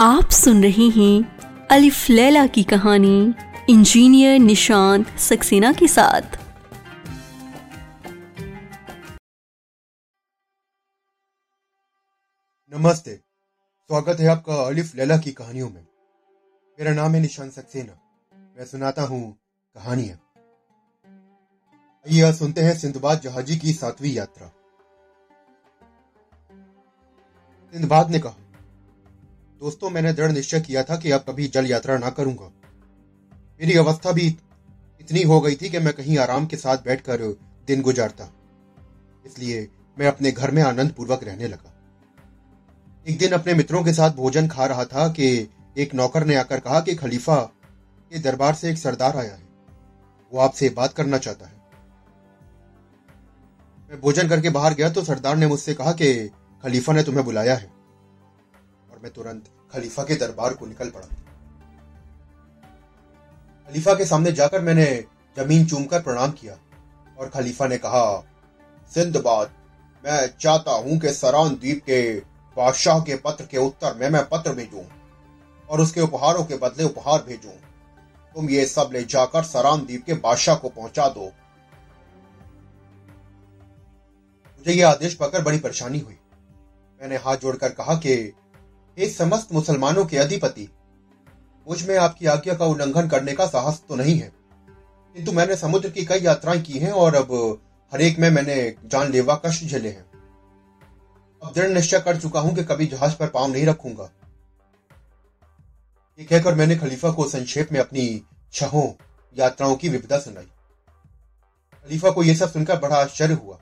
आप सुन रहे हैं अलिफ लैला की कहानी, इंजीनियर निशांत सक्सेना के साथ। नमस्ते, स्वागत है आपका अलिफ लैला की कहानियों में। मेरा नाम है निशांत सक्सेना। मैं सुनाता हूँ कहानियाँ। आइए सुनते हैं सिंधबाद जहाजी की सातवीं यात्रा। सिंधबाद ने कहा दोस्तों, मैंने दृढ़ निश्चय किया था कि अब कभी जल यात्रा ना करूँगा। मेरी अवस्था भी इतनी हो गई थी कि मैं कहीं आराम के साथ बैठकर दिन गुजारता। इसलिए मैं अपने घर में आनंद पूर्वक रहने लगा। एक दिन अपने मित्रों के साथ भोजन खा रहा था कि एक नौकर ने आकर कहा कि खलीफा के दरबार से एक सरदार आया है। वो आपसे बात करना चाहता है। मैं भोजन करके बाहर गया तो सरदार ने मुझसे कहा कि खलीफा ने तुम्हें बुलाया है और मैं तुरंत खलीफा के दरबार को निकल पड़ा। खलीफा के सामने जाकर मैंने ज़मीन चूमकर प्रणाम किया और खलीफा ने कहा सिंधबाद मैं चाहता हूँ कि सरान द्वीप के बादशाह के पत्र के उत्तर में मैं पत्र भेजूं और उसके उपहारों के बदले उपहार भेजूं। तुम ये सब ले जाकर सरान द्वीप के बादशाह को पहुँचा दो। मुझे यह आदेश पाकर बड़ी परेशानी हुई। मैंने हाथ जोड़कर कहा कि हे समस्त मुसलमानों के अधिपति, मुझमें आपकी आज्ञा का उल्लंघन करने का साहस तो नहीं है। किंतु मैंने समुद्र की कई यात्राएँ की हैं और अब हर एक में मैंने जानलेवा कष्ट झेले हैं। अब दृढ़ निश्चय कर चुका हूँ कि कभी जहाज़ पर पाँव नहीं रखूँगा। ये कहकर मैंने खलीफा को संक्षेप में अपनी छहों यात्राओं की विविधा सुनाई। खलीफा को यह सब सुनकर बड़ा आश्चर्य हुआ।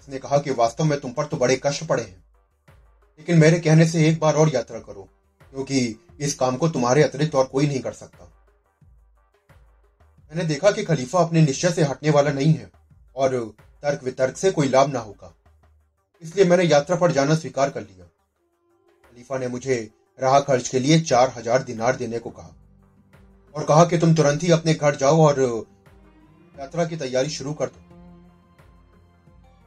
उसने कहा कि वास्तव में तुम पर तो बड़े कष्ट पड़े हैं। लेकिन मेरे कहने से एक बार और यात्रा करो, क्योंकि इस काम को तुम्हारे अतिरिक्त और कोई नहीं कर सकता। मैंने देखा कि खलीफा अपने निश्चय से हटने वाला नहीं है, और तर्क वितर्क से कोई लाभ ना होगा। इसलिए मैंने यात्रा पर जाना स्वीकार कर लिया। खलीफा ने मुझे राह खर्च के लिए चार हज़ार दिनार देने को कहा, और कहा कि तुम तुरंत ही अपने घर जाओ और यात्रा की तैयारी शुरू कर दो।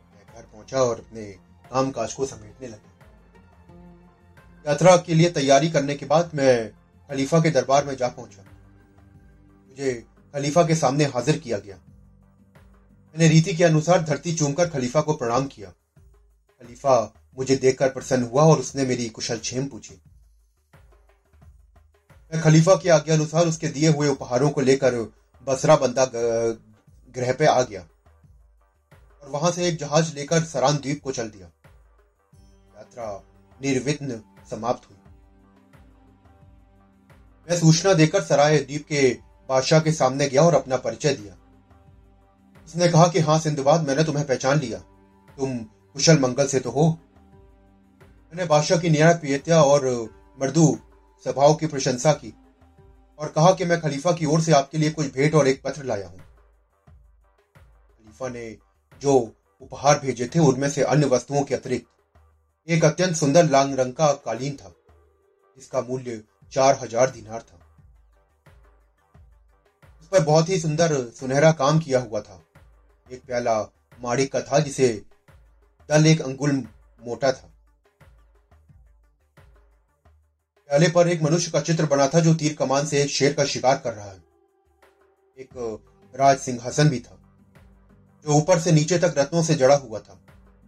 मैं घर पहुँचा और अपने काम काज को समेटने लगा। यात्रा के लिए तैयारी करने के बाद मैं खलीफा के दरबार में जा पहुँचा। मुझे खलीफा के सामने हाजिर किया गया। मैंने रीति के अनुसार धरती चूमकर खलीफा को प्रणाम किया। खलीफा मुझे देखकर प्रसन्न हुआ और उसने मेरी कुशल छेम पूछी। मैं खलीफा की आज्ञा अनुसार उसके दिए हुए उपहारों को लेकर बसरा बंदा ग्रह पे आ गया और वहाँ से एक जहाज़ लेकर सरान द्वीप को चल दिया। यात्रा निर्विघ्न समाप्त हुई। मैं सूचना देकर सराय द्वीप के बादशाह के सामने गया और अपना परिचय दिया। उसने कहा कि हाँ सिंधुबाद मैंने तुम्हें पहचान लिया। तुम कुशल मंगल से तो हो। मैंने बादशाह की न्याय प्रियता और मर्दू स्वभाव की प्रशंसा की और कहा कि मैं खलीफा की ओर से आपके लिए कुछ भेंट और एक पत्र लाया हूँ। खलीफा ने जो उपहार भेजे थे, उनमें से अन्य वस्तुओं के अतिरिक्त एक अत्यंत सुंदर लांग रंग का कालीन था इसका मूल्य चार हज़ार दिनार था। उस पर बहुत ही सुंदर सुनहरा काम किया हुआ था। एक प्याला माड़िक का था, जिसे दल एक अंगुल मोटा था। प्याले पर एक मनुष्य का चित्र बना था, जो तीर कमान से एक शेर का शिकार कर रहा है। एक राज सिंहासन भी था, जो ऊपर से नीचे तक रत्नों से जड़ा हुआ था,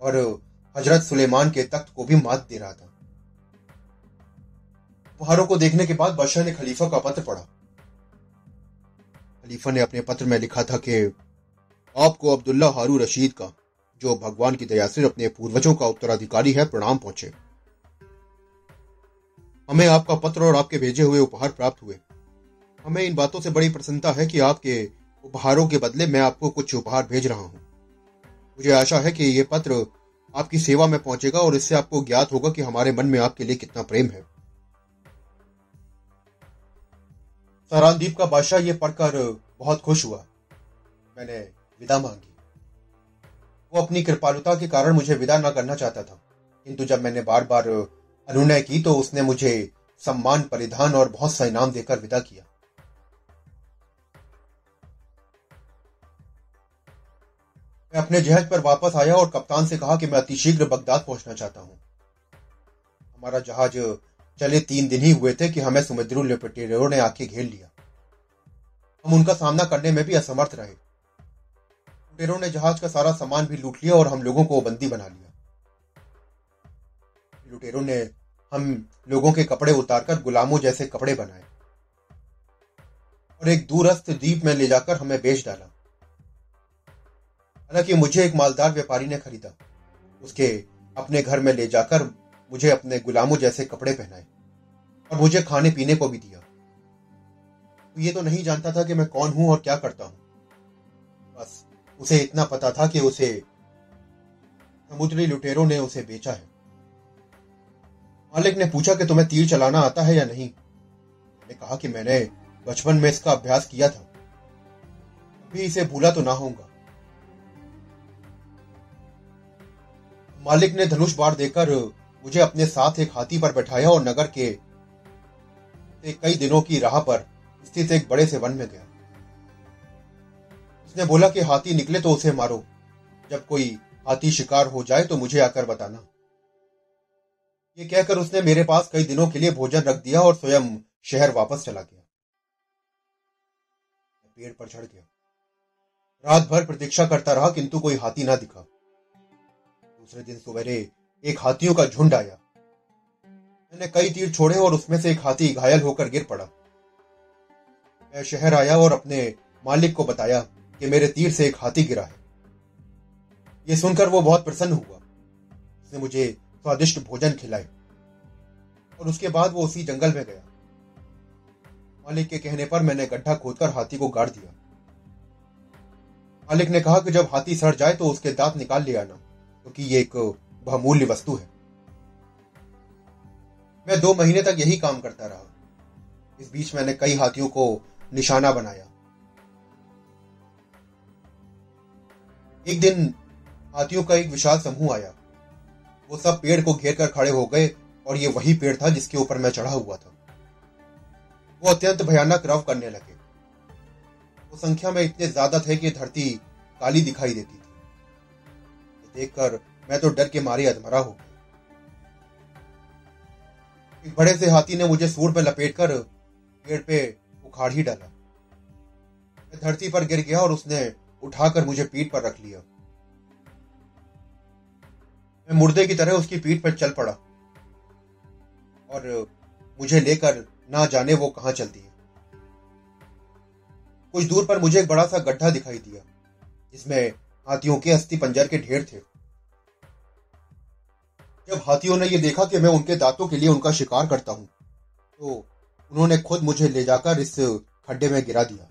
और हज़रत सुलेमान के तख्त को भी मात दे रहा था। उपहारों को देखने के बाद बादशाह ने खलीफा का पत्र पढ़ा। खलीफा ने अपने पत्र में लिखा था कि आपको अब्दुल्ला हारू रशीद का, जो भगवान की दया से अपने पूर्वजों का उत्तराधिकारी है, प्रणाम पहुँचे। हमें आपका पत्र और आपके भेजे हुए उपहार प्राप्त हुए। हमें इन बातों से बड़ी प्रसन्नता है कि आपके उपहारों के बदले मैं आपको कुछ उपहार भेज रहा हूँ। मुझे आशा है कि यह पत्र आपकी सेवा में पहुंचेगा और इससे आपको ज्ञात होगा कि हमारे मन में आपके लिए कितना प्रेम है। सरानदीप का बादशाह ये पढ़कर बहुत खुश हुआ। मैंने विदा मांगी। वो अपनी कृपालुता के कारण मुझे विदा न करना चाहता था। किंतु जब मैंने बार बार अनुनय की तो उसने मुझे सम्मान, परिधान और बहुत सा इनाम देकर विदा किया। मैं अपने जहाज़ पर वापस आया और कप्तान से कहा कि मैं अतिशीघ्र बगदाद पहुँचना चाहता हूँ। हमारा जहाज़ चले तीन दिन ही हुए थे कि हमें समुद्री लुटेरों ने आके घेर लिया। हम उनका सामना करने में भी असमर्थ रहे। लुटेरों ने जहाज़ का सारा सामान भी लूट लिया और हम लोगों को बंदी बना लिया। लुटेरों ने हम लोगों के कपड़े उतारकर गुलामों जैसे कपड़े बनाए और एक दूरस्थ द्वीप में ले जाकर हमें बेच डाला। हालाँकि मुझे एक मालदार व्यापारी ने खरीदा। उसके अपने घर में ले जाकर मुझे अपने गुलामों जैसे कपड़े पहनाए और मुझे खाने पीने को भी दिया। तो ये तो नहीं जानता था कि मैं कौन हूँ और क्या करता हूँ। बस उसे इतना पता था कि उसे समुद्री लुटेरों ने उसे बेचा है। मालिक ने पूछा कि तुम्हें तीर चलाना आता है या नहीं? मैंने कहा कि मैंने बचपन में इसका अभ्यास किया था। अभी इसे भूला तो ना होऊँगा। मालिक ने धनुष बार देकर मुझे अपने साथ एक हाथी पर बैठाया और नगर के कई दिनों की राह पर स्थित एक बड़े से वन में गया। उसने बोला कि हाथी निकले तो उसे मारो। जब कोई हाथी शिकार हो जाए तो मुझे आकर बताना। ये कहकर उसने मेरे पास कई दिनों के लिए भोजन रख दिया और स्वयं शहर वापस चला गया। पेड़ पर चढ़ गया। रात भर प्रतीक्षा करता रहा, किंतु कोई हाथी ना दिखा। दूसरे दिन सवेरे एक हाथियों का झुंड आया। मैंने कई तीर छोड़े और उसमें से एक हाथी घायल होकर गिर पड़ा। मैं शहर आया और अपने मालिक को बताया कि मेरे तीर से एक हाथी गिरा है। यह सुनकर वो बहुत प्रसन्न हुआ। उसने मुझे स्वादिष्ट भोजन खिलाए और उसके बाद वो उसी जंगल में गया। मालिक के कहने पर मैंने गड्ढा खोदकर हाथी को गाड़ दिया। मालिक ने कहा कि जब हाथी सड़ जाए तो उसके दांत निकाल ले आना। क्योंकि ये एक बहुमूल्य वस्तु है। मैं दो महीने तक यही काम करता रहा। इस बीच मैंने कई हाथियों को निशाना बनाया। एक दिन हाथियों का एक विशाल समूह आया। वो सब पेड़ को घेर कर खड़े हो गए और ये वही पेड़ था जिसके ऊपर मैं चढ़ा हुआ था। वो अत्यंत भयानक रव करने लगे। वो संख्या में इतने ज़्यादा थे कि धरती काली दिखाई देती थी। देखकर मैं तो डर के मारे अधमरा हो एक बड़े से हाथी ने मुझे सूर पे लपेटकर पेड़ पे उखाड़ ही डाला। मैं धरती पर गिर गया और उसने उठाकर मुझे पीठ पर रख लिया। मैं मुर्दे की तरह उसकी पीठ पर चल पड़ा और मुझे लेकर ना जाने वो कहाँ चलती है। कुछ दूर पर मुझे एक बड़ा सा गड्ढा दिखाई दिया, जिसमें हाथियों के अस्थि पंजर के ढेर थे। जब हाथियों ने यह देखा कि मैं उनके दांतों के लिए उनका शिकार करता हूँ तो उन्होंने खुद मुझे ले जाकर इस खड्डे में गिरा दिया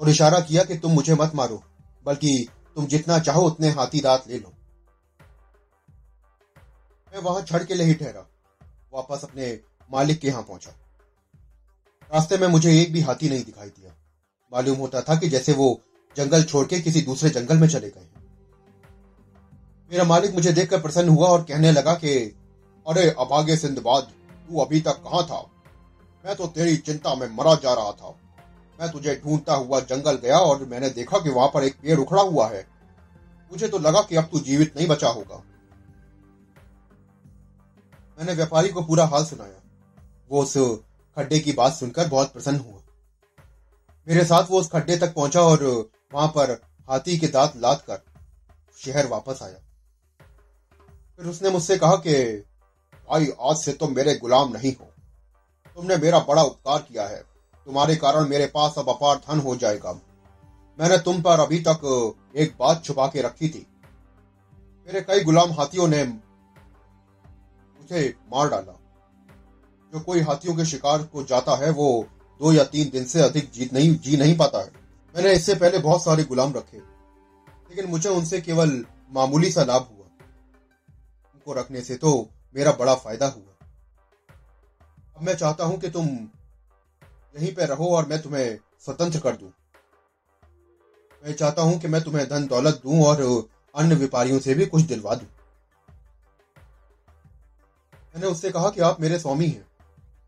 और इशारा किया कि तुम मुझे मत मारो, बल्कि तुम जितना चाहो उतने हाथी दांत ले लो। मैं वहाँ छड़ के लिए ही ठहरा, वापस अपने मालिक के यहाँ पहुँचा। रास्ते में मुझे एक भी हाथी नहीं दिखाई दिया। मालूम होता था कि जैसे वो जंगल छोड़ के किसी दूसरे जंगल में चले गए। मेरा मालिक मुझे देखकर प्रसन्न हुआ और कहने लगा कि, अरे अभागे सिंधबाद, तू अभी तक कहाँ था? मैं तो तेरी चिंता में मरा जा रहा था। मैं तुझे ढूंढता हुआ जंगल गया और मैंने देखा कि वहाँ पर एक पेड़ उखड़ा हुआ है। मुझे तो लगा कि अब तू जीवित नहीं बचा होगा। मैंने व्यापारी को पूरा हाल सुनाया। वो उस खड्डे की बात सुनकर बहुत प्रसन्न हुआ। मेरे साथ वो उस खड्डे तक पहुँचा और वहाँ पर हाथी के दांत लाद कर शहर वापस आया। फिर उसने मुझसे कहा कि, भाई, आज से तुम मेरे गुलाम नहीं हो। तुमने मेरा बड़ा उपकार किया है। तुम्हारे कारण मेरे पास अब अपार धन हो जाएगा। मैंने तुम पर अभी तक एक बात छुपा के रखी थी। मेरे कई गुलाम हाथियों ने मुझे मार डाला। जो कोई हाथियों के शिकार को जाता है, वो दो या तीन दिन से अधिक जीत नहीं, जी नहीं पाता है। मैंने इससे पहले बहुत सारे गुलाम रखे, लेकिन मुझे उनसे केवल मामूली सा लाभ हुआ। उनको रखने से तो मेरा बड़ा फ़ायदा हुआ। अब मैं चाहता हूँ कि तुम यहीं पे रहो और मैं तुम्हें स्वतंत्र कर दूँ। मैं चाहता हूँ कि मैं तुम्हें धन दौलत दूँ और अन्य व्यापारियों से भी कुछ दिलवा दूँ। मैंने उससे कहा कि आप मेरे स्वामी हैं।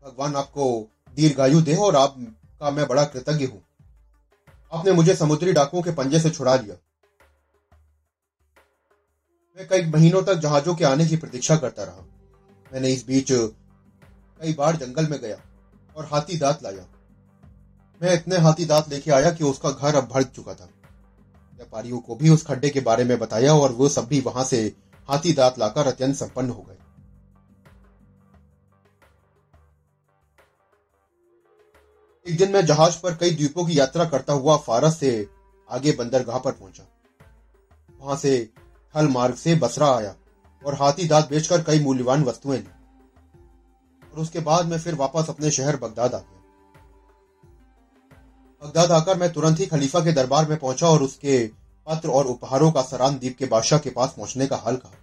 भगवान आपको दीर्घायु दे और आपका मैं बड़ा कृतज्ञ हूँ। आपने मुझे समुद्री डाकुओं के पंजे से छुड़ा लिया मैं कई महीनों तक जहाजों के आने की प्रतीक्षा करता रहा। मैंने इस बीच कई बार जंगल में गया और हाथी दांत लाया। मैं इतने हाथी दांत लेके आया कि उसका घर अब भर चुका था। व्यापारियों को भी उस खड्डे के बारे में बताया और वो सब भी वहाँ से हाथी दांत लाकर अत्यंत संपन्न हो गए। एक दिन मैं जहाज़ पर कई द्वीपों की यात्रा करता हुआ फारस से आगे बंदरगाह पर पहुँचा। वहाँ से थल मार्ग से बसरा आया और हाथी दांत बेचकर कई मूल्यवान वस्तुएँ ली। और उसके बाद मैं फिर वापस अपने शहर बगदाद आ गया। बगदाद आकर मैं तुरंत ही खलीफा के दरबार में पहुँचा और उसके पत्र और उपहारों का सरान द्वीप के बादशाह के पास पहुँचने का हाल कहा।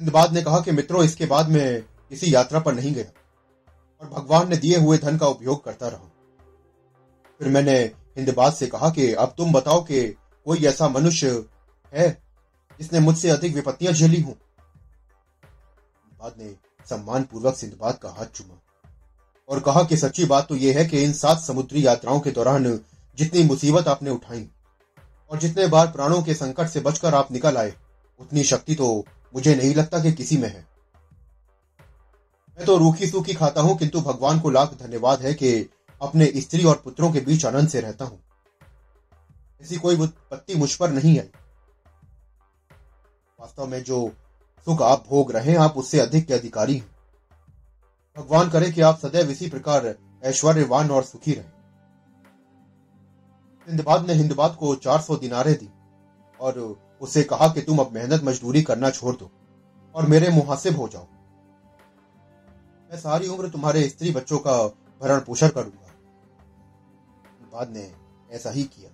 सिंधबाद ने कहा कि मित्रों, इसके बाद मैं किसी यात्रा पर नहीं गया। और भगवान ने दिए हुए धन का उपयोग करता रहा। फिर मैंने हिंदबाद से कहा कि, अब तुम बताओ कि कोई ऐसा मनुष्य है जिसने मुझसे अधिक विपत्तियाँ झेली हूँ? बाद ने सम्मान पूर्वक सिंधबाद का हाथ चुमा और कहा कि, सच्ची बात तो यह है कि इन सात समुद्री यात्राओं के दौरान जितनी मुसीबत आपने उठाई और जितने बार प्राणों के संकट से बचकर आप निकल आए, उतनी शक्ति तो मुझे नहीं लगता कि किसी में है। मैं तो रूखी सूखी खाता हूँ, किंतु भगवान को लाख धन्यवाद है कि अपने स्त्री और पुत्रों के बीच आनंद से रहता हूँ। ऐसी कोई विपत्ति मुझ पर नहीं आई। वास्तव में जो सुख आप भोग रहे हैं, आप उससे अधिक के अधिकारी हैं। भगवान करे कि आप सदैव इसी प्रकार ऐश्वर्यवान और सुखी रहें। हिंदबाद ने हिंदबाद को 400 दिनारे दी और उसे कहा कि तुम अब मेहनत मजदूरी करना छोड़ दो और मेरे मुहासिब हो जाओ। मैं सारी उम्र तुम्हारे स्त्री बच्चों का भरण पोषण करूँगा। बाद ने ऐसा ही किया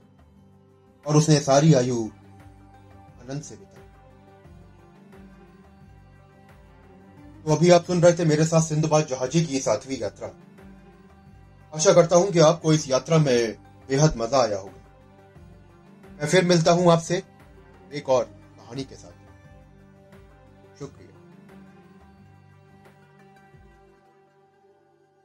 और उसने सारी आयु आनंद से बिताई। तो अभी आप सुन रहे थे मेरे साथ सिंधुबाद जहाजी की सातवीं यात्रा। आशा करता हूँ कि आपको इस यात्रा में बेहद मज़ा आया होगा। मैं फिर मिलता हूँ आपसे एक और कहानी के साथ।